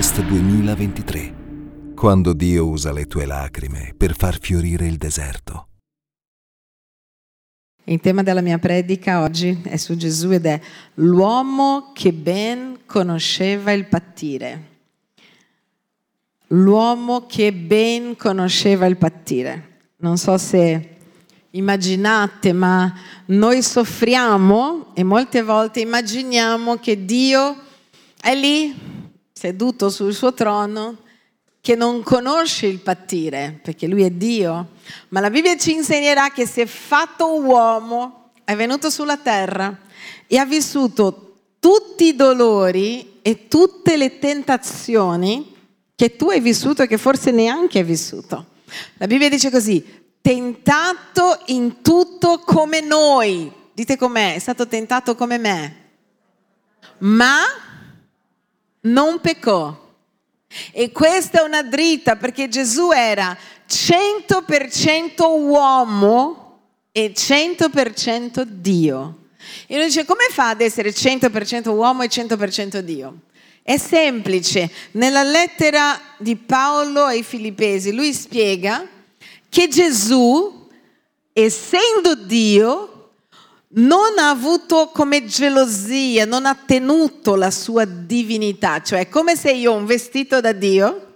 Harvest 2023, quando Dio usa le tue lacrime per far fiorire il deserto. Il tema della mia predica oggi è su Gesù ed è l'uomo che ben conosceva il pattire. L'uomo che ben conosceva il pattire. Non so se immaginate, ma noi soffriamo e molte volte immaginiamo che Dio è lì, seduto sul suo trono, che non conosce il pattire, perché lui è Dio. Ma la Bibbia ci insegnerà che si è fatto uomo, è venuto sulla terra e ha vissuto tutti i dolori e tutte le tentazioni che tu hai vissuto e che forse neanche hai vissuto. La Bibbia dice così, tentato in tutto come noi. Dite com'è, è stato tentato come me. Ma non peccò. E questa è una dritta perché Gesù era 100% uomo e 100% Dio. E uno dice, come fa ad essere 100% uomo e 100% Dio? È semplice, nella lettera di Paolo ai Filippesi lui spiega che Gesù, essendo Dio, non ha avuto come gelosia, non ha tenuto la sua divinità, cioè come se io ho un vestito da Dio,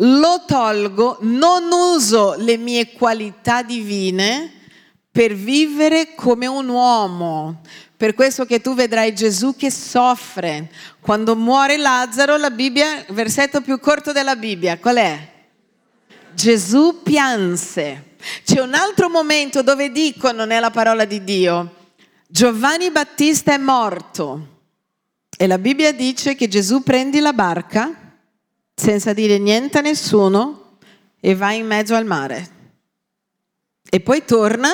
lo tolgo, non uso le mie qualità divine per vivere come un uomo. Per questo che tu vedrai Gesù che soffre. Quando muore Lazzaro, la Bibbia, il versetto più corto della Bibbia, qual è? Gesù pianse. C'è un altro momento dove dicono nella parola di Dio, Giovanni Battista è morto e la Bibbia dice che Gesù prende la barca senza dire niente a nessuno e va in mezzo al mare. E poi torna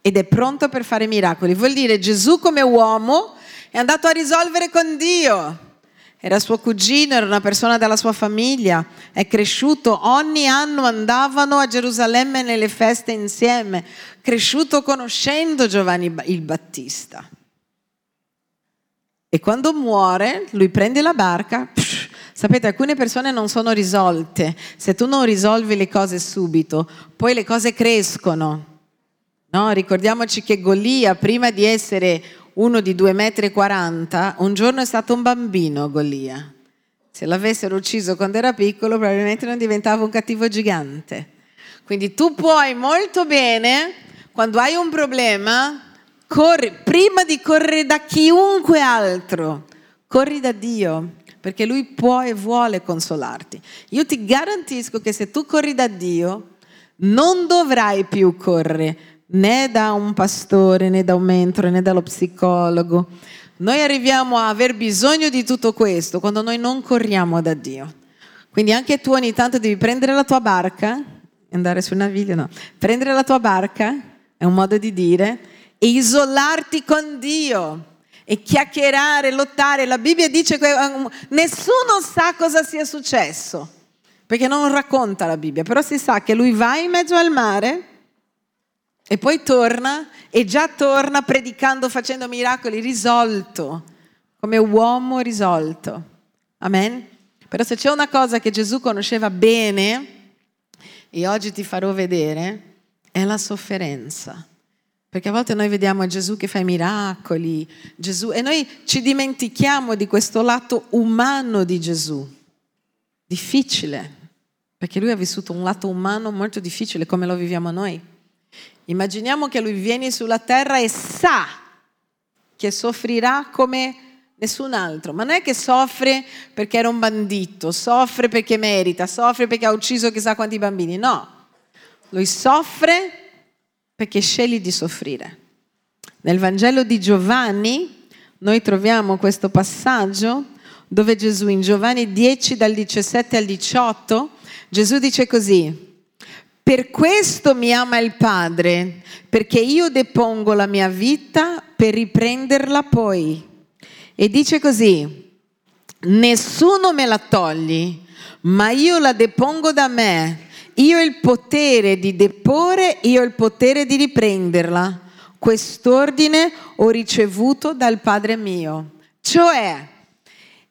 ed è pronto per fare miracoli. Vuol dire Gesù come uomo è andato a risolvere con Dio era suo cugino, era una persona della sua famiglia, è cresciuto, ogni anno andavano a Gerusalemme nelle feste insieme, cresciuto conoscendo Giovanni il Battista. E quando muore, lui prende la barca, sapete, alcune persone non sono risolte, se tu non risolvi le cose subito, poi le cose crescono. No, ricordiamoci che Golia, prima di essere uno di 2,40 metri, un giorno è stato un bambino Golia. Se l'avessero ucciso quando era piccolo probabilmente non diventava un cattivo gigante. Quindi tu puoi molto bene, quando hai un problema, corri, prima di correre da chiunque altro, corri da Dio, perché Lui può e vuole consolarti. Io ti garantisco che se tu corri da Dio, non dovrai più correre né da un pastore, né da un mentore, né dallo psicologo. Noi arriviamo a aver bisogno di tutto questo quando noi non corriamo da Dio. Quindi anche tu ogni tanto devi prendere la tua barca, andare sul naviglio, no, prendere la tua barca, è un modo di dire, e isolarti con Dio e chiacchierare, lottare. La Bibbia dice che um, nessuno sa cosa sia successo, perché non racconta la Bibbia, però si sa che lui va in mezzo al mare e poi torna e già torna predicando, facendo miracoli, risolto, come uomo risolto. Amen? Però se c'è una cosa che Gesù conosceva bene, e oggi ti farò vedere, è la sofferenza. Perché a volte noi vediamo Gesù che fa i miracoli, Gesù, e noi ci dimentichiamo di questo lato umano di Gesù. Difficile, perché lui ha vissuto un lato umano molto difficile come lo viviamo noi. Immaginiamo che lui viene sulla terra e sa che soffrirà come nessun altro, ma non è che soffre perché era un bandito, soffre perché merita, soffre perché ha ucciso chissà quanti bambini, no, lui soffre perché sceglie di soffrire. Nel Vangelo di Giovanni noi troviamo questo passaggio dove Gesù in Giovanni 10 dal 17 al 18, Gesù dice così, per questo mi ama il Padre, perché io depongo la mia vita per riprenderla poi. E dice così, nessuno me la togli, ma io la depongo da me. Io ho il potere di deporre, io ho il potere di riprenderla. Quest'ordine ho ricevuto dal Padre mio. Cioè,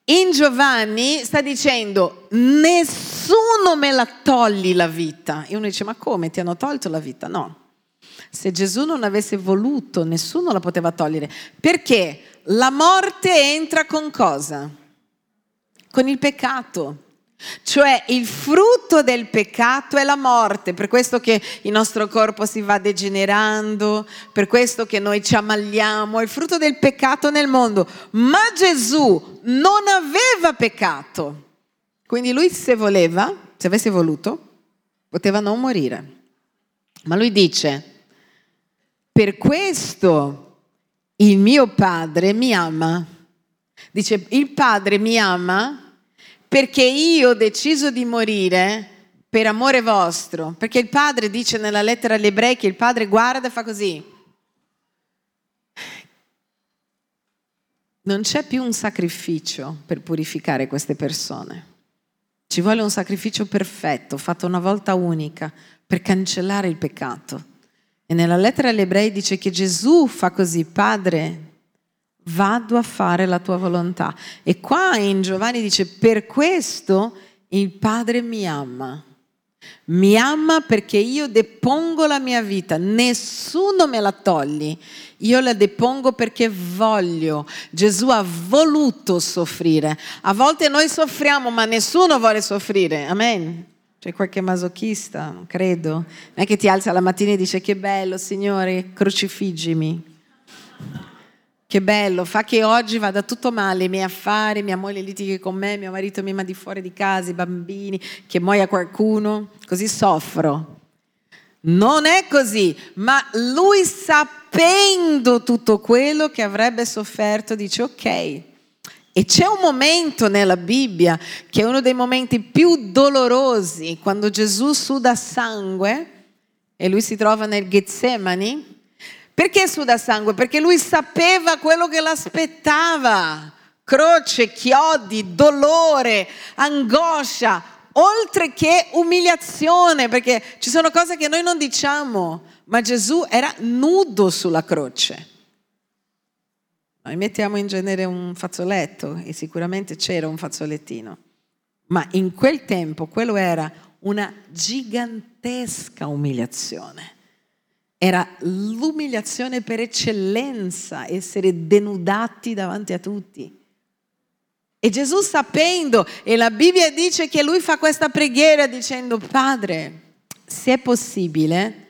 In Giovanni sta dicendo nessuno me la togli la vita. E uno dice ma come ti hanno tolto la vita? No. Se Gesù non avesse voluto, nessuno la poteva togliere. Perché la morte entra con cosa? Con il peccato. Cioè il frutto del peccato è la morte, per questo che il nostro corpo si va degenerando, per questo che noi ci ammaliamo, è il frutto del peccato nel mondo. Ma Gesù non aveva peccato, quindi lui se voleva, se avesse voluto, poteva non morire. Ma lui dice, per questo il mio padre mi ama. Dice, il padre mi ama perché io ho deciso di morire per amore vostro, perché il padre dice nella lettera agli ebrei che il padre guarda e fa così. Non c'è più un sacrificio per purificare queste persone. Ci vuole un sacrificio perfetto, fatto una volta unica, per cancellare il peccato. E nella lettera agli ebrei dice che Gesù fa così, Padre, vado a fare la tua volontà. E qua in Giovanni dice, per questo il Padre mi ama. Mi ama perché io depongo la mia vita, nessuno me la toglie, io la depongo perché voglio. Gesù ha voluto soffrire. A volte noi soffriamo, ma nessuno vuole soffrire. Amen. C'è qualche masochista, credo. Non è che ti alza la mattina e dice che bello, Signore, crocifiggimi. Che bello, fa che oggi vada tutto male, i miei affari, mia moglie litighi con me, mio marito mi manda fuori di casa, i bambini, che muoia qualcuno, così soffro. Non è così, ma lui sapendo tutto quello che avrebbe sofferto dice ok. E c'è un momento nella Bibbia che è uno dei momenti più dolorosi, quando Gesù suda sangue e lui si trova nel Getsemani perché suda sangue? Perché lui sapeva quello che l'aspettava. Croce, chiodi, dolore, angoscia, oltre che umiliazione, perché ci sono cose che noi non diciamo, ma Gesù era nudo sulla croce. Noi mettiamo in genere un fazzoletto e sicuramente c'era un fazzolettino, ma in quel tempo quello era una gigantesca umiliazione. Era l'umiliazione per eccellenza, essere denudati davanti a tutti. E Gesù sapendo, e la Bibbia dice che lui fa questa preghiera dicendo, Padre, se è possibile,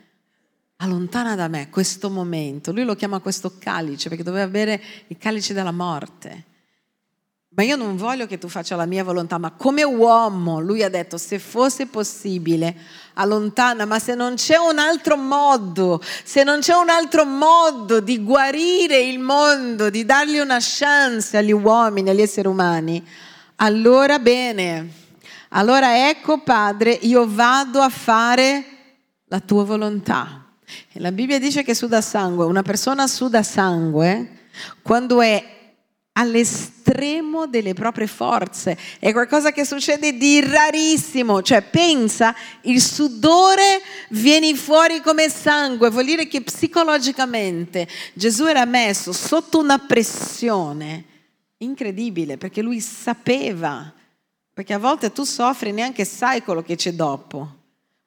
allontana da me questo momento. Lui lo chiama questo calice perché doveva bere il calice della morte. Ma io non voglio che tu faccia la mia volontà, ma come uomo lui ha detto, se fosse possibile, allontana, ma se non c'è un altro modo, se non c'è un altro modo di guarire il mondo, di dargli una chance agli uomini, agli esseri umani, allora bene, allora ecco Padre, io vado a fare la tua volontà. E la Bibbia dice che suda sangue, una persona suda sangue quando è all'estremo delle proprie forze. È qualcosa che succede di rarissimo, cioè pensa, il sudore viene fuori come sangue, vuol dire che psicologicamente Gesù era messo sotto una pressione incredibile perché lui sapeva, perché a volte tu soffri e neanche sai quello che c'è dopo,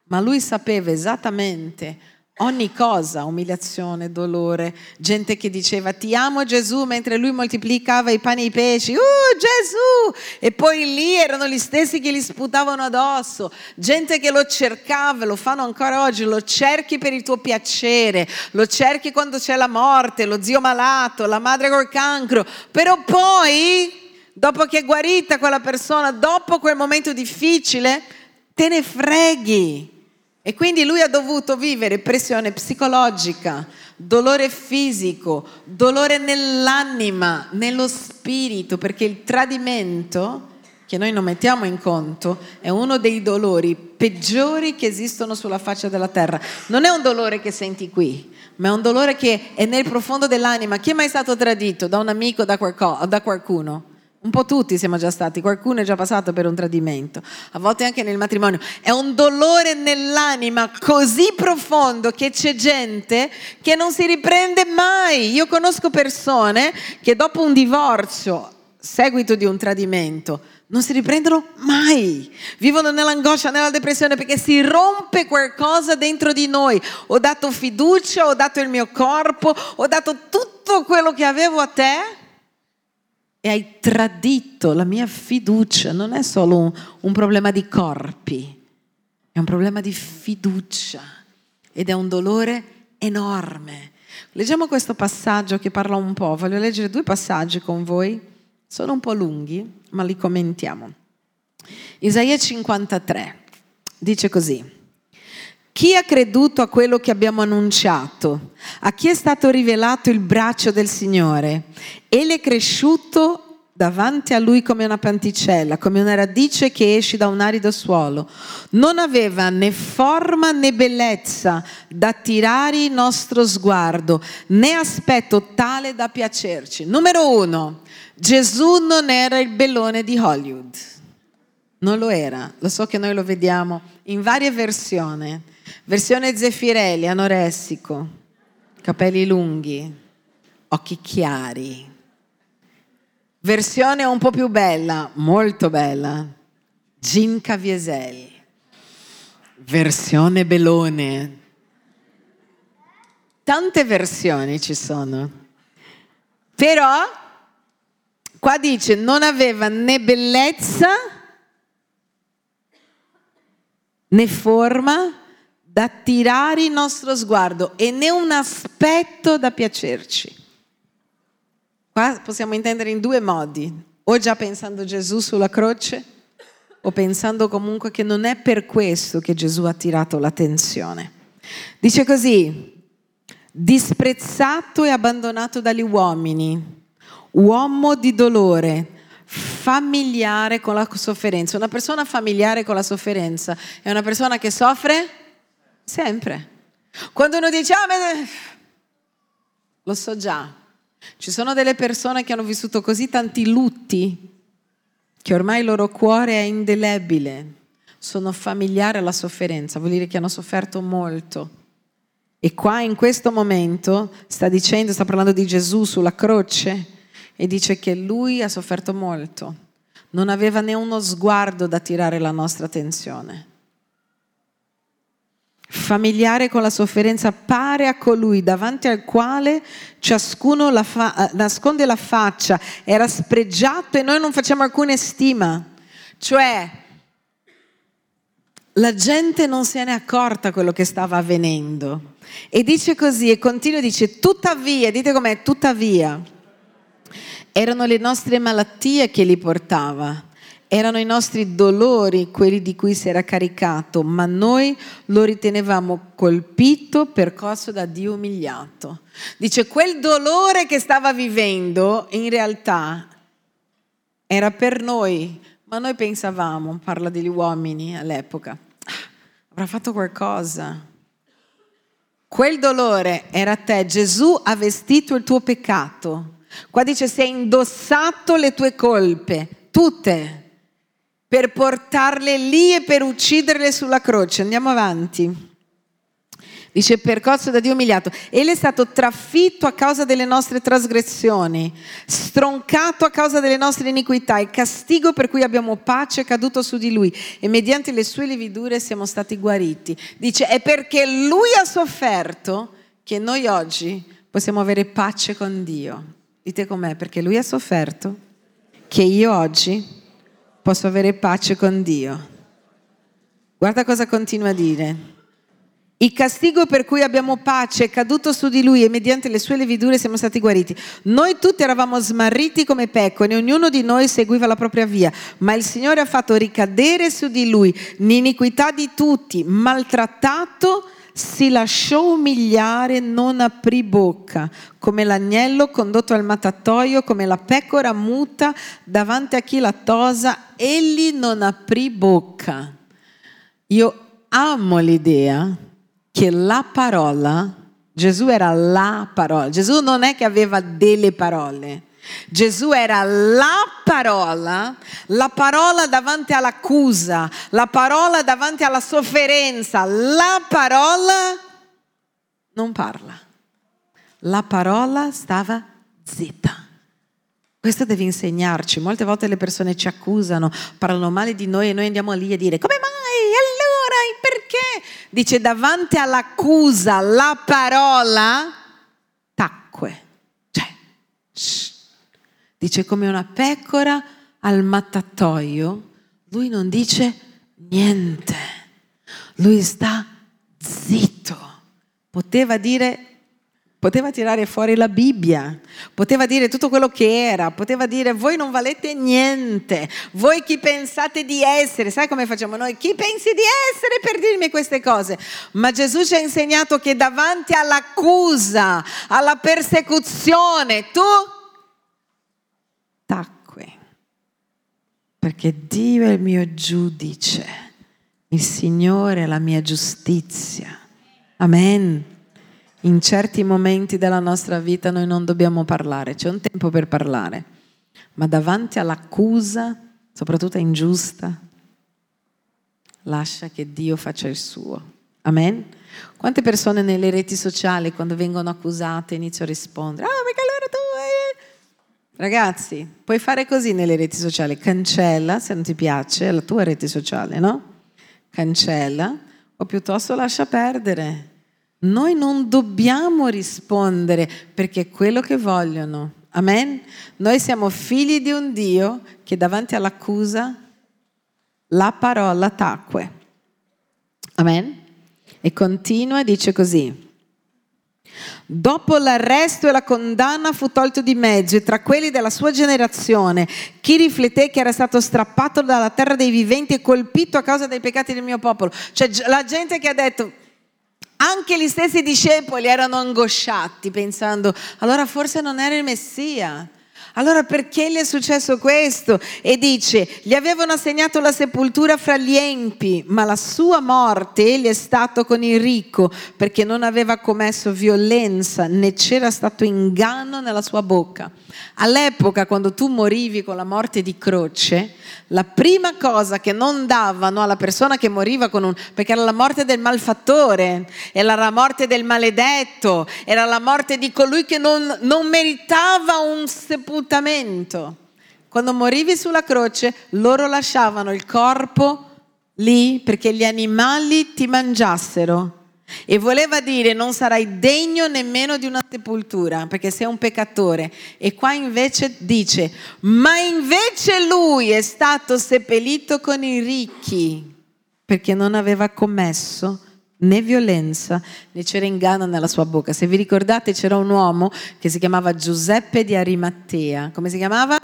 ma lui sapeva esattamente ogni cosa, umiliazione, dolore, gente che diceva ti amo Gesù mentre lui moltiplicava i pani e i pesci, uh Gesù! E poi lì erano gli stessi che gli sputavano addosso, gente che lo cercava, lo fanno ancora oggi, lo cerchi per il tuo piacere, lo cerchi quando c'è la morte, lo zio malato, la madre col cancro, però poi, dopo che è guarita quella persona, dopo quel momento difficile, te ne freghi e quindi lui ha dovuto vivere pressione psicologica, dolore fisico, dolore nell'anima, nello spirito, perché il tradimento, che noi non mettiamo in conto, è uno dei dolori peggiori che esistono sulla faccia della terra. Non è un dolore che senti qui, ma è un dolore che è nel profondo dell'anima. Chi è mai stato tradito da un amico da, da qualcuno? Un po' tutti siamo già stati, qualcuno è già passato per un tradimento, a volte anche nel matrimonio. È un dolore nell'anima così profondo che c'è gente che non si riprende mai. Io conosco persone che dopo un divorzio seguito di un tradimento non si riprendono mai, vivono nell'angoscia, nella depressione perché si rompe qualcosa dentro di noi. Ho dato fiducia, ho dato il mio corpo, ho dato tutto quello che avevo a te e hai tradito la mia fiducia. Non è solo un, un problema di corpi, è un problema di fiducia ed è un dolore enorme. Leggiamo questo passaggio che parla un po', voglio leggere due passaggi con voi, sono un po' lunghi, ma li commentiamo. Isaia 53 dice così. Chi ha creduto a quello che abbiamo annunciato? A chi è stato rivelato il braccio del Signore? Egli è cresciuto davanti a lui come una panticella, come una radice che esce da un arido suolo. Non aveva né forma né bellezza da attirare il nostro sguardo, né aspetto tale da piacerci. Numero uno, Gesù non era il bellone di Hollywood. Non lo era, lo so che noi lo vediamo in varie versioni. Versione Zeffirelli, anoressico, capelli lunghi, occhi chiari, Versione un po' più bella, molto bella, Gin Cavieselli. Versione Belone. Tante versioni ci sono. Però qua dice non aveva né bellezza né forma da attirare il nostro sguardo e né un aspetto da piacerci. Qua possiamo intendere in due modi, o già pensando Gesù sulla croce, o pensando comunque che non è per questo che Gesù ha attirato l'attenzione. Dice così, disprezzato e abbandonato dagli uomini, uomo di dolore, familiare con la sofferenza. Una persona familiare con la sofferenza è una persona che soffre sempre. Quando uno dice, ah, ma... lo so già, ci sono delle persone che hanno vissuto così tanti lutti che ormai il loro cuore è indelebile, sono familiari alla sofferenza, vuol dire che hanno sofferto molto. E qua in questo momento sta dicendo, sta parlando di Gesù sulla croce e dice che lui ha sofferto molto, non aveva né uno sguardo da tirare la nostra attenzione familiare con la sofferenza pare a colui davanti al quale ciascuno la fa- eh, nasconde la faccia, era spregiato e noi non facciamo alcuna stima. Cioè, la gente non se ne è accorta quello che stava avvenendo. E dice così, e continua, dice, tuttavia, dite com'è, tuttavia, erano le nostre malattie che li portava erano i nostri dolori quelli di cui si era caricato, ma noi lo ritenevamo colpito, percosso da Dio umiliato. Dice, quel dolore che stava vivendo in realtà era per noi, ma noi pensavamo, parla degli uomini all'epoca, avrà fatto qualcosa. Quel dolore era te, Gesù ha vestito il tuo peccato. Qua dice, si è indossato le tue colpe, tutte per portarle lì e per ucciderle sulla croce. Andiamo avanti. Dice percosso da Dio umiliato. Egli è stato trafitto a causa delle nostre trasgressioni, stroncato a causa delle nostre iniquità. Il castigo per cui abbiamo pace è caduto su di lui e mediante le sue lividure siamo stati guariti. Dice è perché lui ha sofferto che noi oggi possiamo avere pace con Dio. Dite com'è? Perché lui ha sofferto che io oggi posso avere pace con Dio. Guarda cosa continua a dire. Il castigo per cui abbiamo pace è caduto su di lui e mediante le sue levidure siamo stati guariti. Noi tutti eravamo smarriti come pecore, ognuno di noi seguiva la propria via, ma il Signore ha fatto ricadere su di lui l'iniquità di tutti, maltrattato si lasciò umiliare, non aprì bocca, come l'agnello condotto al mattatoio, come la pecora muta davanti a chi la tosa, egli non aprì bocca. Io amo l'idea che la parola, Gesù era la parola, Gesù non è che aveva delle parole, Gesù era la parola, la parola davanti all'accusa, la parola davanti alla sofferenza, la parola non parla. La parola stava zitta. Questo deve insegnarci. Molte volte le persone ci accusano, parlano male di noi e noi andiamo lì a dire come mai? Allora, perché? Dice davanti all'accusa la parola tacque. Cioè, shh. Dice come una pecora al mattatoio, lui non dice niente. Lui sta zitto. Poteva dire poteva tirare fuori la Bibbia, poteva dire tutto quello che era, poteva dire voi non valete niente, voi chi pensate di essere, sai come facciamo noi? Chi pensi di essere per dirmi queste cose? Ma Gesù ci ha insegnato che davanti all'accusa, alla persecuzione, tu tacque, perché Dio è il mio giudice, il Signore è la mia giustizia. Amen in certi momenti della nostra vita noi non dobbiamo parlare, c'è un tempo per parlare, ma davanti all'accusa, soprattutto ingiusta, lascia che Dio faccia il suo. Amen? Quante persone nelle reti sociali quando vengono accusate iniziano a rispondere, ah perché? Ragazzi, puoi fare così nelle reti sociali, cancella se non ti piace la tua rete sociale, no? Cancella o piuttosto lascia perdere noi non dobbiamo rispondere perché è quello che vogliono. Amen? Noi siamo figli di un Dio che davanti all'accusa la parola tacque. Amen? E continua e dice così. Dopo l'arresto e la condanna fu tolto di mezzo e tra quelli della sua generazione chi rifletté che era stato strappato dalla terra dei viventi e colpito a causa dei peccati del mio popolo. Cioè la gente che ha detto anche gli stessi discepoli erano angosciati pensando, allora forse non era il Messia. Allora perché gli è successo questo? E dice, gli avevano assegnato la sepoltura fra gli empi, ma la sua morte egli è stato con il ricco perché non aveva commesso violenza né c'era stato inganno nella sua bocca. All'epoca, quando tu morivi con la morte di croce, la prima cosa che non davano alla persona che moriva con un... perché era la morte del malfattore, era la morte del maledetto, era la morte di colui che non, non meritava un sepultamento. Quando morivi sulla croce, loro lasciavano il corpo lì perché gli animali ti mangiassero e voleva dire non sarai degno nemmeno di una sepoltura perché sei un peccatore. E qua invece dice, ma invece lui è stato seppellito con i ricchi perché non aveva commesso né violenza né c'era inganno nella sua bocca. Se vi ricordate c'era un uomo che si chiamava Giuseppe di Arimattea. Come si chiamava?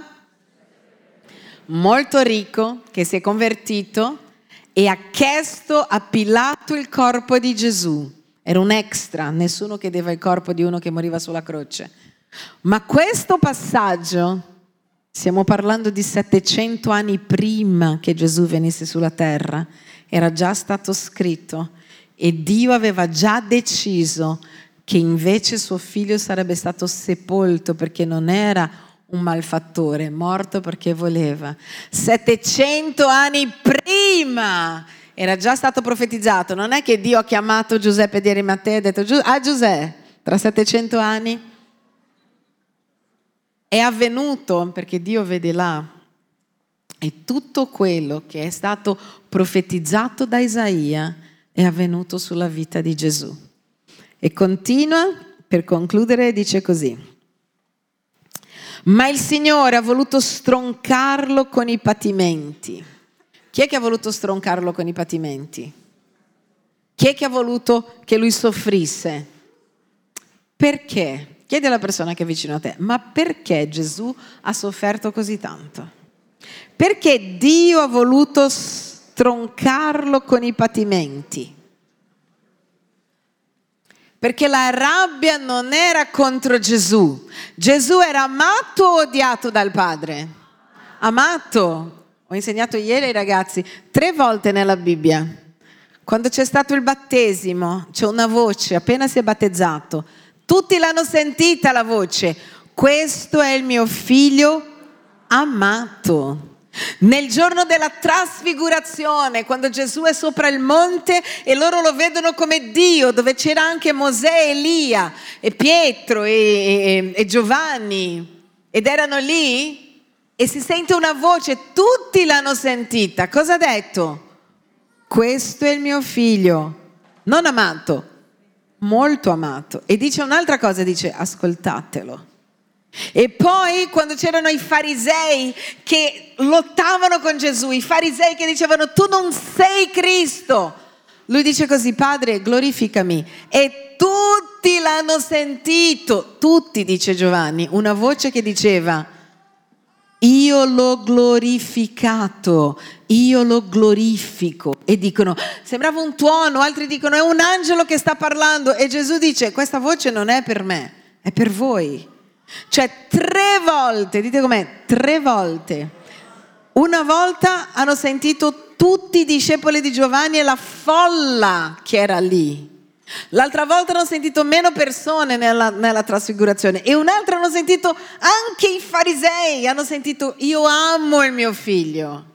Molto ricco, che si è convertito e ha chiesto a Pilato il corpo di Gesù. Era un extra, nessuno chiedeva il corpo di uno che moriva sulla croce. Ma questo passaggio, stiamo parlando di 700 anni prima che Gesù venisse sulla terra, era già stato scritto e Dio aveva già deciso che invece suo figlio sarebbe stato sepolto perché non era un malfattore, morto perché voleva. 700 anni prima era già stato profetizzato. Non è che Dio ha chiamato Giuseppe di Arimatea e ha detto, ah Giuseppe, tra 700 anni è avvenuto perché Dio vede là. E tutto quello che è stato profetizzato da Isaia è avvenuto sulla vita di Gesù. E continua per concludere dice così. Ma il Signore ha voluto stroncarlo con i patimenti. Chi è che ha voluto stroncarlo con i patimenti? Chi è che ha voluto che lui soffrisse? Perché? Chiedi alla persona che è vicino a te, ma perché Gesù ha sofferto così tanto? Perché Dio ha voluto stroncarlo con i patimenti? Perché la rabbia non era contro Gesù. Gesù era amato o odiato dal Padre? Amato. Ho insegnato ieri ai ragazzi tre volte nella Bibbia. Quando c'è stato il battesimo, c'è una voce, appena si è battezzato. Tutti l'hanno sentita la voce. Questo è il mio figlio amato. Nel giorno della trasfigurazione, quando Gesù è sopra il monte e loro lo vedono come Dio, dove c'era anche Mosè, Elia, e Pietro e, e, e Giovanni, ed erano lì e si sente una voce, tutti l'hanno sentita. Cosa ha detto? Questo è il mio figlio, non amato, molto amato. E dice un'altra cosa, dice ascoltatelo. E poi quando c'erano i farisei che lottavano con Gesù, i farisei che dicevano tu non sei Cristo, lui dice così, Padre, glorificami. E tutti l'hanno sentito, tutti, dice Giovanni, una voce che diceva, io l'ho glorificato, io lo glorifico. E dicono, sembrava un tuono, altri dicono, è un angelo che sta parlando. E Gesù dice, questa voce non è per me, è per voi. Cioè tre volte, dite com'è, tre volte. Una volta hanno sentito tutti i discepoli di Giovanni e la folla che era lì. L'altra volta hanno sentito meno persone nella, nella, trasfigurazione e un'altra hanno sentito anche i farisei, hanno sentito io amo il mio figlio.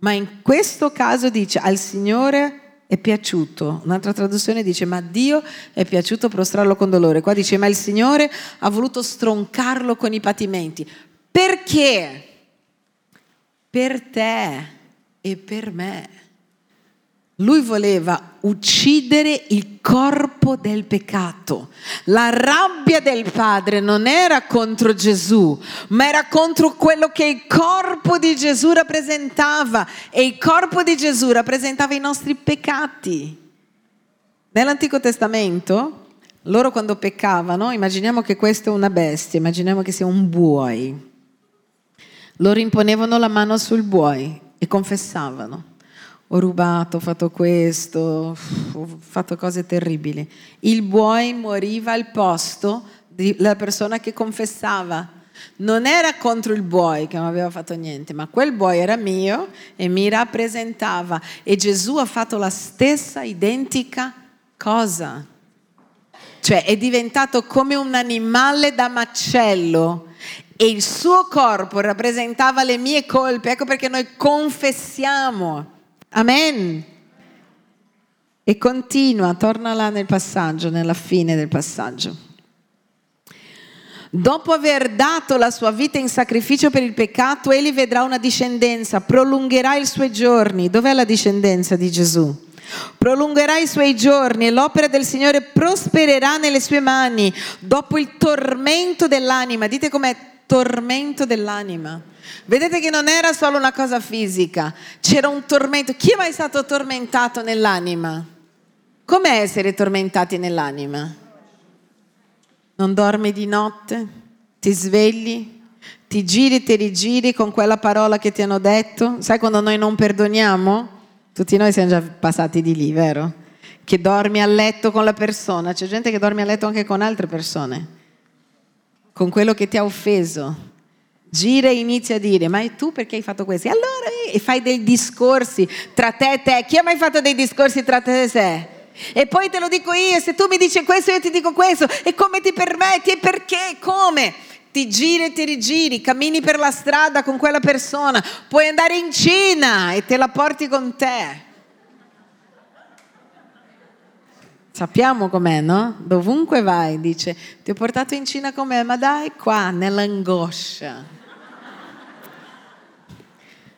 Ma in questo caso dice al Signore è piaciuto. Un'altra traduzione dice ma Dio è piaciuto prostrarlo con dolore. Qua dice ma il Signore ha voluto stroncarlo con i patimenti. Perché? Per te e per me. Lui voleva uccidere il corpo del peccato. La rabbia del padre non era contro Gesù, ma era contro quello che il corpo di Gesù rappresentava. E il corpo di Gesù rappresentava i nostri peccati. Nell'Antico Testamento, loro quando peccavano, immaginiamo che questa è una bestia, immaginiamo che sia un buoi. Loro imponevano la mano sul buoi e confessavano ho rubato, ho fatto questo, ho fatto cose terribili. Il buoi moriva al posto della persona che confessava. Non era contro il buoi che non aveva fatto niente, ma quel buoi era mio e mi rappresentava. E Gesù ha fatto la stessa identica cosa. Cioè è diventato come un animale da macello e il suo corpo rappresentava le mie colpe. Ecco perché noi confessiamo Amen. E continua, torna là nel passaggio, nella fine del passaggio. Dopo aver dato la sua vita in sacrificio per il peccato, egli vedrà una discendenza, prolungherà i suoi giorni. Dov'è la discendenza di Gesù? Prolungherà i suoi giorni e l'opera del Signore prospererà nelle sue mani. Dopo il tormento dell'anima, dite com'è tormento dell'anima. Vedete che non era solo una cosa fisica, c'era un tormento. Chi è mai stato tormentato nell'anima? Com'è essere tormentati nell'anima? Non dormi di notte? Ti svegli? Ti giri ti rigiri con quella parola che ti hanno detto? Sai quando noi non perdoniamo? Tutti noi siamo già passati di lì, vero? Che dormi a letto con la persona. C'è gente che dorme a letto anche con altre persone, con quello che ti ha offeso gira e inizia a dire, ma tu perché hai fatto questo? E allora e fai dei discorsi tra te e te. Chi ha mai fatto dei discorsi tra te e te? E poi te lo dico io, se tu mi dici questo io ti dico questo. E come ti permetti? E perché? Come? Ti giri e ti rigiri, cammini per la strada con quella persona, puoi andare in Cina e te la porti con te. Sappiamo com'è, no? Dovunque vai, dice, ti ho portato in Cina con me, ma dai qua, nell'angoscia.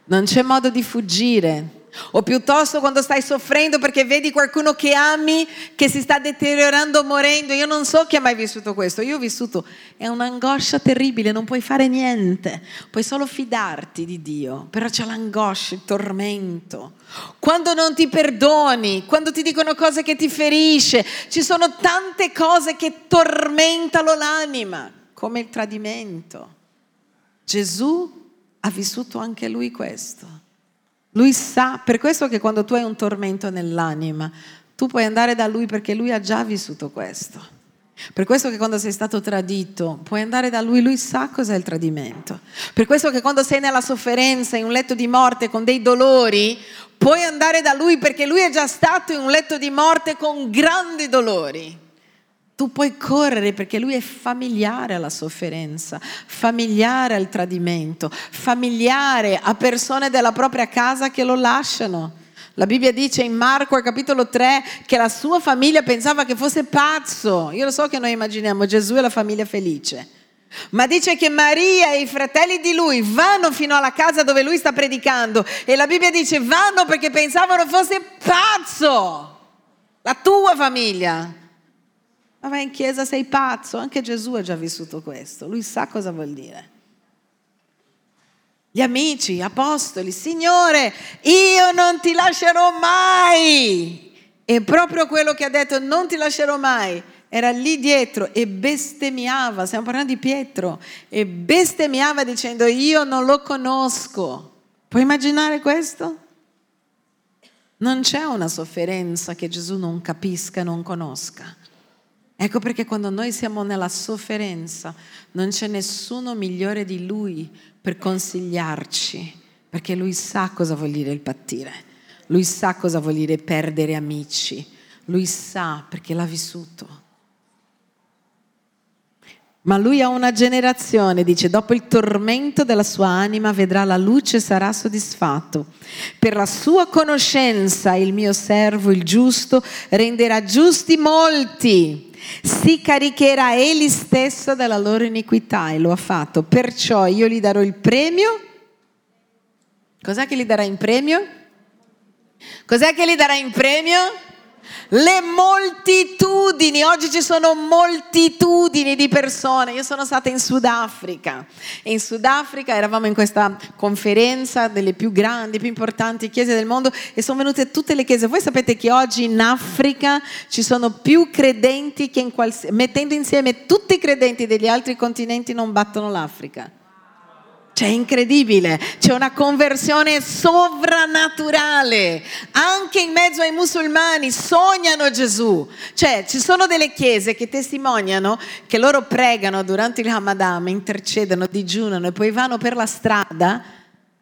Non c'è modo di fuggire. O piuttosto quando stai soffrendo perché vedi qualcuno che ami che si sta deteriorando, morendo. Io non so chi ha mai vissuto questo. Io ho vissuto, è un'angoscia terribile, non puoi fare niente. Puoi solo fidarti di Dio. Però c'è l'angoscia, il tormento. Quando non ti perdoni, quando ti dicono cose che ti ferisce, ci sono tante cose che tormentano l'anima, come il tradimento. Gesù ha vissuto anche lui questo. Lui sa, per questo che quando tu hai un tormento nell'anima, tu puoi andare da lui perché lui ha già vissuto questo. Per questo che quando sei stato tradito puoi andare da lui, lui sa cos'è il tradimento. Per questo che quando sei nella sofferenza, in un letto di morte con dei dolori, puoi andare da lui perché lui è già stato in un letto di morte con grandi dolori tu puoi correre perché lui è familiare alla sofferenza, familiare al tradimento, familiare a persone della propria casa che lo lasciano. La Bibbia dice in Marco al capitolo 3 che la sua famiglia pensava che fosse pazzo. Io lo so che noi immaginiamo Gesù e la famiglia felice. Ma dice che Maria e i fratelli di lui vanno fino alla casa dove lui sta predicando e la Bibbia dice vanno perché pensavano fosse pazzo, la tua famiglia. Ma vai in chiesa, sei pazzo, anche Gesù ha già vissuto questo, lui sa cosa vuol dire. Gli amici, apostoli, Signore, io non ti lascerò mai. E proprio quello che ha detto, non ti lascerò mai, era lì dietro e bestemmiava, stiamo parlando di Pietro, e bestemmiava dicendo io non lo conosco. Puoi immaginare questo? Non c'è una sofferenza che Gesù non capisca, non conosca. Ecco perché quando noi siamo nella sofferenza non c'è nessuno migliore di Lui per consigliarci, perché Lui sa cosa vuol dire il patire, Lui sa cosa vuol dire perdere amici, Lui sa perché l'ha vissuto. Ma lui ha una generazione, dice, dopo il tormento della sua anima vedrà la luce e sarà soddisfatto. Per la sua conoscenza il mio servo, il giusto, renderà giusti molti. Si caricherà egli stesso della loro iniquità e lo ha fatto. Perciò io gli darò il premio. Cos'è che gli darà in premio? Cos'è che gli darà in premio? Le moltitudini, oggi ci sono moltitudini di persone. Io sono stata in Sudafrica e in Sudafrica eravamo in questa conferenza delle più grandi, più importanti chiese del mondo e sono venute tutte le chiese. Voi sapete che oggi in Africa ci sono più credenti che in qualsiasi... mettendo insieme tutti i credenti degli altri continenti non battono l'Africa. Cioè è incredibile, c'è una conversione sovrannaturale. Anche in mezzo ai musulmani sognano Gesù. Cioè ci sono delle chiese che testimoniano che loro pregano durante il Ramadan, intercedono, digiunano e poi vanno per la strada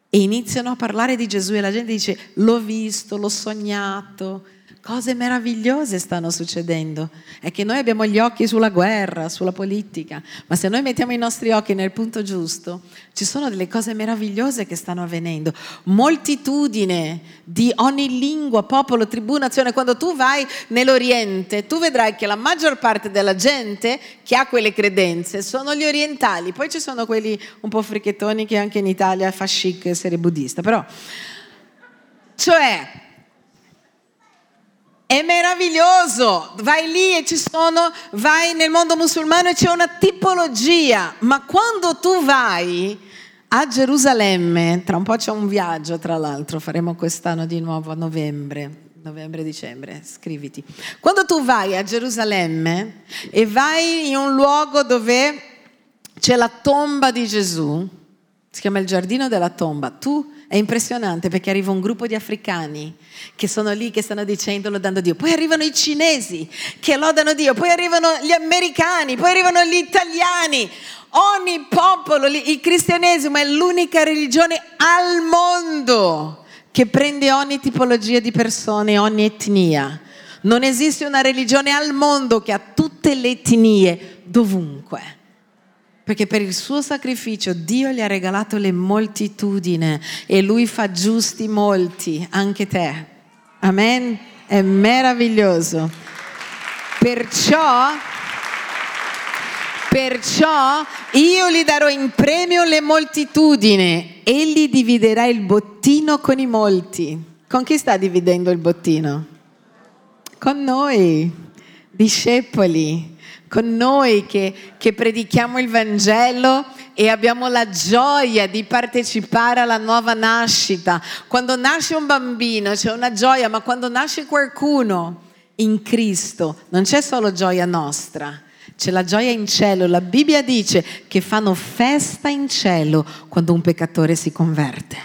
e iniziano a parlare di Gesù e la gente dice l'ho visto, l'ho sognato Cose meravigliose stanno succedendo. È che noi abbiamo gli occhi sulla guerra, sulla politica, ma se noi mettiamo i nostri occhi nel punto giusto, ci sono delle cose meravigliose che stanno avvenendo. Moltitudine di ogni lingua, popolo, tribù, nazione. Quando tu vai nell'Oriente, tu vedrai che la maggior parte della gente che ha quelle credenze sono gli orientali. Poi ci sono quelli un po' fricchettoni che anche in Italia fa chic essere buddista. Però, cioè, è meraviglioso, vai lì e ci sono, vai nel mondo musulmano e c'è una tipologia, ma quando tu vai a Gerusalemme, tra un po' c'è un viaggio tra l'altro, faremo quest'anno di nuovo a novembre, novembre-dicembre, scriviti. Quando tu vai a Gerusalemme e vai in un luogo dove c'è la tomba di Gesù, si chiama il giardino della tomba, tu è impressionante perché arriva un gruppo di africani che sono lì, che stanno dicendo lodando Dio. Poi arrivano i cinesi che lodano Dio. Poi arrivano gli americani. Poi arrivano gli italiani. Ogni popolo, il cristianesimo è l'unica religione al mondo che prende ogni tipologia di persone, ogni etnia. Non esiste una religione al mondo che ha tutte le etnie dovunque perché per il suo sacrificio Dio gli ha regalato le moltitudini e lui fa giusti molti, anche te. Amen? È meraviglioso. Perciò, perciò io gli darò in premio le moltitudini, egli dividerà il bottino con i molti. Con chi sta dividendo il bottino? Con noi, discepoli con noi che, che, predichiamo il Vangelo e abbiamo la gioia di partecipare alla nuova nascita. Quando nasce un bambino c'è una gioia, ma quando nasce qualcuno in Cristo non c'è solo gioia nostra. C'è la gioia in cielo. La Bibbia dice che fanno festa in cielo quando un peccatore si converte.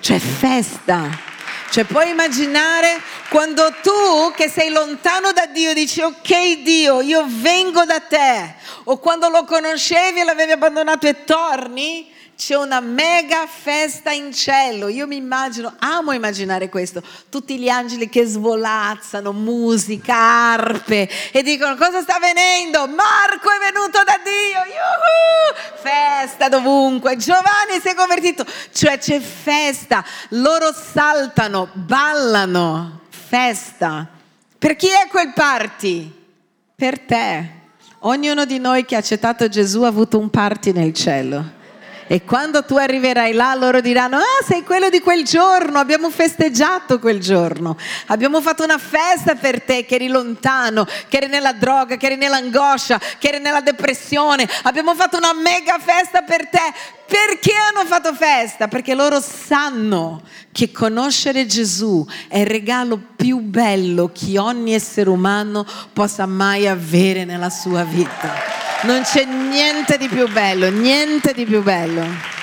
Cioè festa. Cioè puoi immaginare quando tu che sei lontano da Dio dici ok Dio, io vengo da te. O quando lo conoscevi e l'avevi abbandonato e torni, c'è una mega festa in cielo. Io mi immagino, amo immaginare questo, tutti gli angeli che svolazzano, musica, arpe e dicono cosa sta avvenendo? Marco è venuto da Dio, Yuhu! festa dovunque, Giovanni si è convertito, cioè c'è festa, loro saltano, ballano, festa. Per chi è quel party? Per te. Ognuno di noi che ha accettato Gesù ha avuto un party nel cielo. E quando tu arriverai là, loro diranno: Ah, sei quello di quel giorno, abbiamo festeggiato quel giorno, abbiamo fatto una festa per te che eri lontano, che eri nella droga, che eri nell'angoscia, che eri nella depressione. Abbiamo fatto una mega festa per te. Perché hanno fatto festa? Perché loro sanno che conoscere Gesù è il regalo più bello che ogni essere umano possa mai avere nella sua vita. Non c'è niente di più bello, niente di più bello.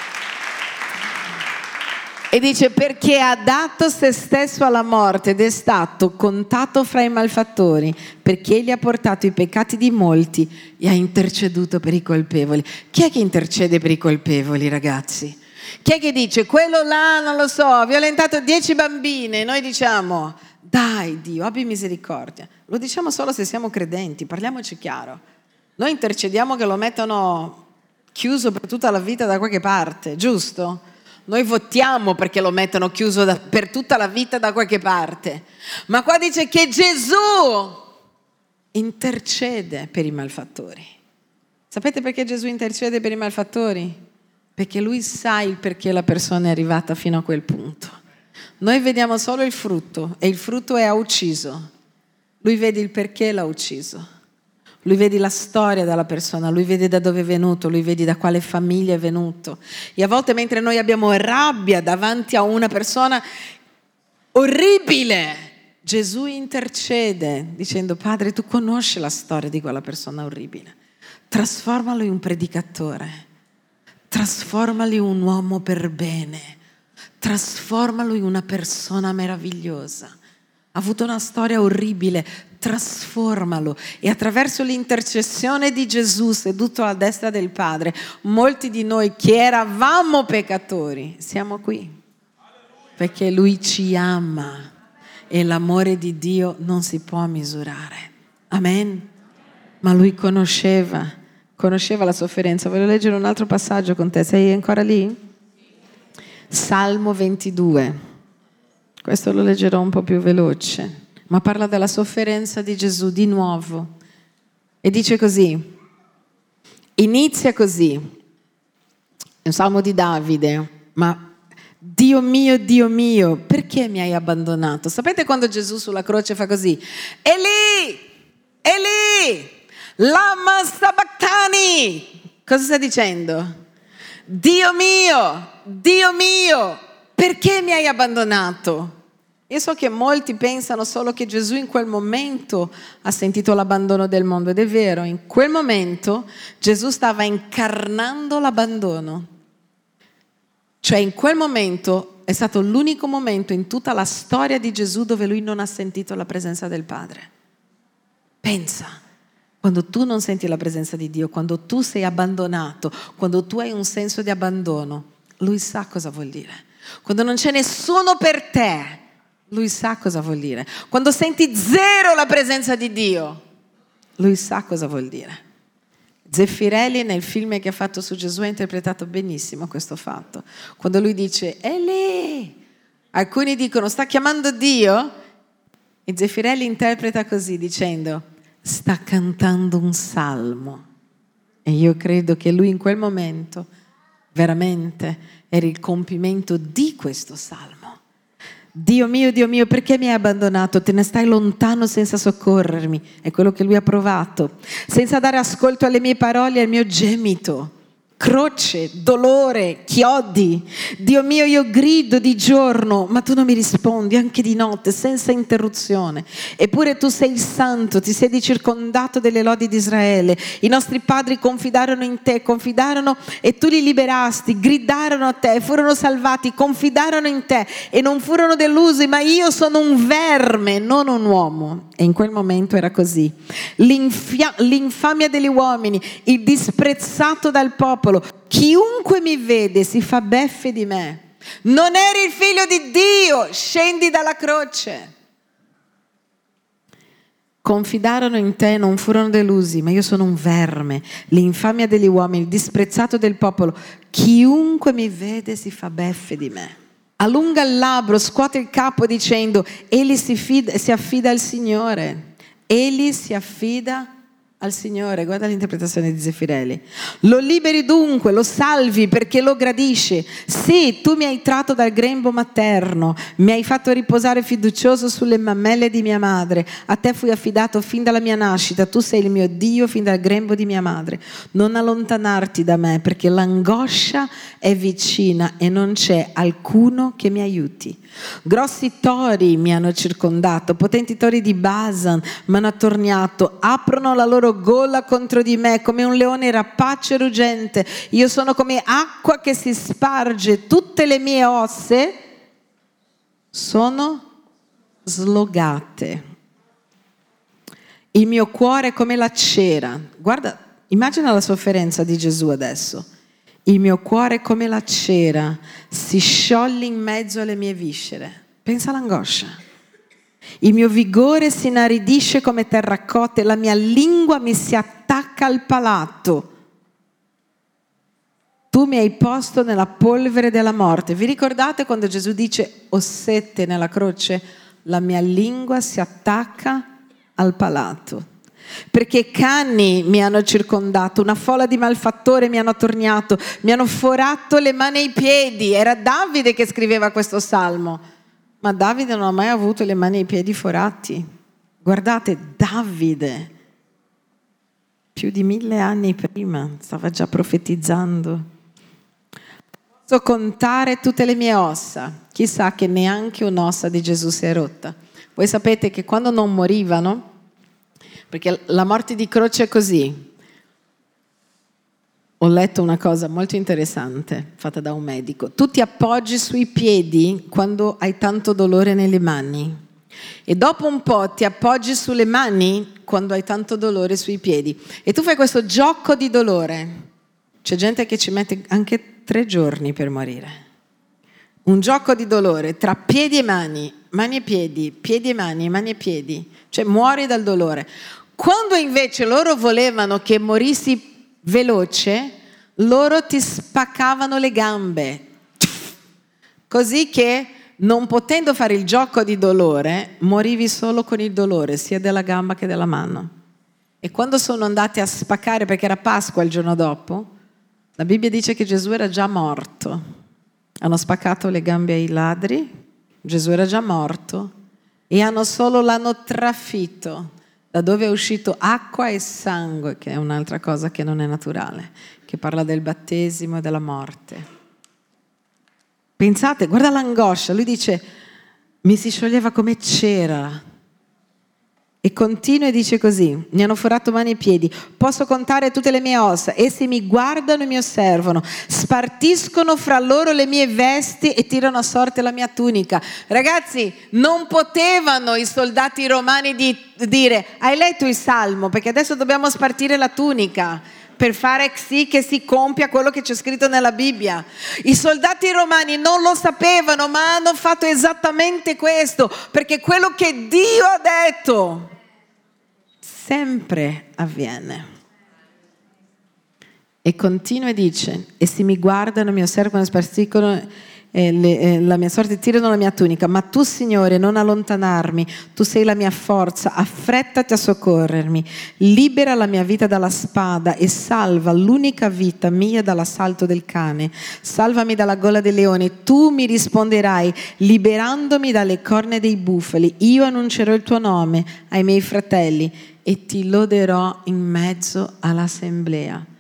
E dice perché ha dato se stesso alla morte ed è stato contato fra i malfattori, perché egli ha portato i peccati di molti e ha interceduto per i colpevoli. Chi è che intercede per i colpevoli, ragazzi? Chi è che dice quello là, non lo so, ha violentato dieci bambine? Noi diciamo, dai Dio, abbi misericordia. Lo diciamo solo se siamo credenti, parliamoci chiaro. Noi intercediamo che lo mettano chiuso per tutta la vita da qualche parte, giusto? Noi votiamo perché lo mettano chiuso da, per tutta la vita da qualche parte. Ma qua dice che Gesù intercede per i malfattori. Sapete perché Gesù intercede per i malfattori? Perché lui sa il perché la persona è arrivata fino a quel punto. Noi vediamo solo il frutto e il frutto è ha ucciso. Lui vede il perché l'ha ucciso. Lui vede la storia della persona, lui vede da dove è venuto, lui vede da quale famiglia è venuto. E a volte mentre noi abbiamo rabbia davanti a una persona orribile, Gesù intercede dicendo, Padre, tu conosci la storia di quella persona orribile. Trasformalo in un predicatore, trasformalo in un uomo per bene, trasformalo in una persona meravigliosa. Ha avuto una storia orribile, trasformalo e attraverso l'intercessione di Gesù seduto alla destra del Padre, molti di noi che eravamo peccatori siamo qui perché Lui ci ama e l'amore di Dio non si può misurare. Amen. Ma Lui conosceva, conosceva la sofferenza. Voglio leggere un altro passaggio con te, sei ancora lì? Salmo 22. Questo lo leggerò un po' più veloce ma parla della sofferenza di Gesù di nuovo. E dice così, inizia così, è un salmo di Davide, ma Dio mio, Dio mio, perché mi hai abbandonato? Sapete quando Gesù sulla croce fa così? Eli, Eli, lama sabachthani. Cosa sta dicendo? Dio mio, Dio mio, perché mi hai abbandonato? Io so che molti pensano solo che Gesù in quel momento ha sentito l'abbandono del mondo ed è vero, in quel momento Gesù stava incarnando l'abbandono. Cioè in quel momento è stato l'unico momento in tutta la storia di Gesù dove lui non ha sentito la presenza del Padre. Pensa, quando tu non senti la presenza di Dio, quando tu sei abbandonato, quando tu hai un senso di abbandono, lui sa cosa vuol dire. Quando non c'è nessuno per te, lui sa cosa vuol dire. Quando senti zero la presenza di Dio, lui sa cosa vuol dire. Zeffirelli nel film che ha fatto su Gesù ha interpretato benissimo questo fatto. Quando lui dice, è lì. Alcuni dicono, sta chiamando Dio. E Zeffirelli interpreta così dicendo, sta cantando un salmo. E io credo che lui in quel momento veramente era il compimento di questo salmo. Dio mio, Dio mio, perché mi hai abbandonato? Te ne stai lontano senza soccorrermi. È quello che lui ha provato. Senza dare ascolto alle mie parole e al mio gemito croce, dolore, chiodi. Dio mio, io grido di giorno, ma tu non mi rispondi, anche di notte, senza interruzione. Eppure tu sei il santo, ti sei circondato delle lodi di Israele. I nostri padri confidarono in te, confidarono e tu li liberasti, gridarono a te, furono salvati, confidarono in te e non furono delusi, ma io sono un verme, non un uomo. E in quel momento era così. L'infia- l'infamia degli uomini, il disprezzato dal popolo, chiunque mi vede si fa beffe di me. Non eri il figlio di Dio, scendi dalla croce. Confidarono in te, non furono delusi, ma io sono un verme, l'infamia degli uomini, il disprezzato del popolo. Chiunque mi vede si fa beffe di me allunga il labbro, scuote il capo dicendo, egli si, fida, si affida al Signore, egli si affida al Signore, guarda l'interpretazione di Zeffirelli. Lo liberi dunque, lo salvi perché lo gradisce. Sì, tu mi hai tratto dal grembo materno, mi hai fatto riposare fiducioso sulle mammelle di mia madre. A te fui affidato fin dalla mia nascita, tu sei il mio Dio fin dal grembo di mia madre. Non allontanarti da me perché l'angoscia è vicina e non c'è alcuno che mi aiuti. Grossi tori mi hanno circondato, potenti tori di Basan mi hanno attorniato, aprono la loro gola contro di me come un leone rapace e ruggente. Io sono come acqua che si sparge, tutte le mie osse sono slogate. Il mio cuore è come la cera. Guarda, immagina la sofferenza di Gesù adesso. Il mio cuore è come la cera, si scioglie in mezzo alle mie viscere. Pensa all'angoscia. Il mio vigore si inaridisce come terracotta e la mia lingua mi si attacca al palato. Tu mi hai posto nella polvere della morte. Vi ricordate quando Gesù dice ho sette nella croce? La mia lingua si attacca al palato perché canni mi hanno circondato, una folla di malfattori mi hanno attorniato, mi hanno forato le mani e i piedi. Era Davide che scriveva questo salmo, ma Davide non ha mai avuto le mani e i piedi forati. Guardate, Davide, più di mille anni prima, stava già profetizzando. Posso contare tutte le mie ossa, chissà che neanche un'ossa di Gesù si è rotta. Voi sapete che quando non morivano, perché la morte di croce è così. Ho letto una cosa molto interessante fatta da un medico. Tu ti appoggi sui piedi quando hai tanto dolore nelle mani e dopo un po' ti appoggi sulle mani quando hai tanto dolore sui piedi e tu fai questo gioco di dolore. C'è gente che ci mette anche tre giorni per morire. Un gioco di dolore tra piedi e mani, mani e piedi, piedi e mani, mani e piedi, cioè muori dal dolore. Quando invece loro volevano che morissi veloce, loro ti spaccavano le gambe, così che non potendo fare il gioco di dolore, morivi solo con il dolore, sia della gamba che della mano. E quando sono andati a spaccare, perché era Pasqua il giorno dopo, la Bibbia dice che Gesù era già morto. Hanno spaccato le gambe ai ladri, Gesù era già morto e hanno solo l'hanno trafitto da dove è uscito acqua e sangue, che è un'altra cosa che non è naturale, che parla del battesimo e della morte. Pensate, guarda l'angoscia, lui dice, mi si scioglieva come cera e continua e dice così, mi hanno forato mani e piedi, posso contare tutte le mie ossa, essi mi guardano e mi osservano, spartiscono fra loro le mie vesti e tirano a sorte la mia tunica. Ragazzi, non potevano i soldati romani di dire, hai letto il salmo? Perché adesso dobbiamo spartire la tunica per fare sì che si compia quello che c'è scritto nella Bibbia. I soldati romani non lo sapevano, ma hanno fatto esattamente questo, perché quello che Dio ha detto sempre avviene. E continua e dice, e se mi guardano, mi osservano, spartiscono eh, le, eh, la mia sorte, tirano la mia tunica, ma tu Signore non allontanarmi, tu sei la mia forza, affrettati a soccorrermi, libera la mia vita dalla spada e salva l'unica vita mia dall'assalto del cane, salvami dalla gola dei leoni, tu mi risponderai liberandomi dalle corna dei bufali, io annuncerò il tuo nome ai miei fratelli e ti loderò in mezzo all'assemblea.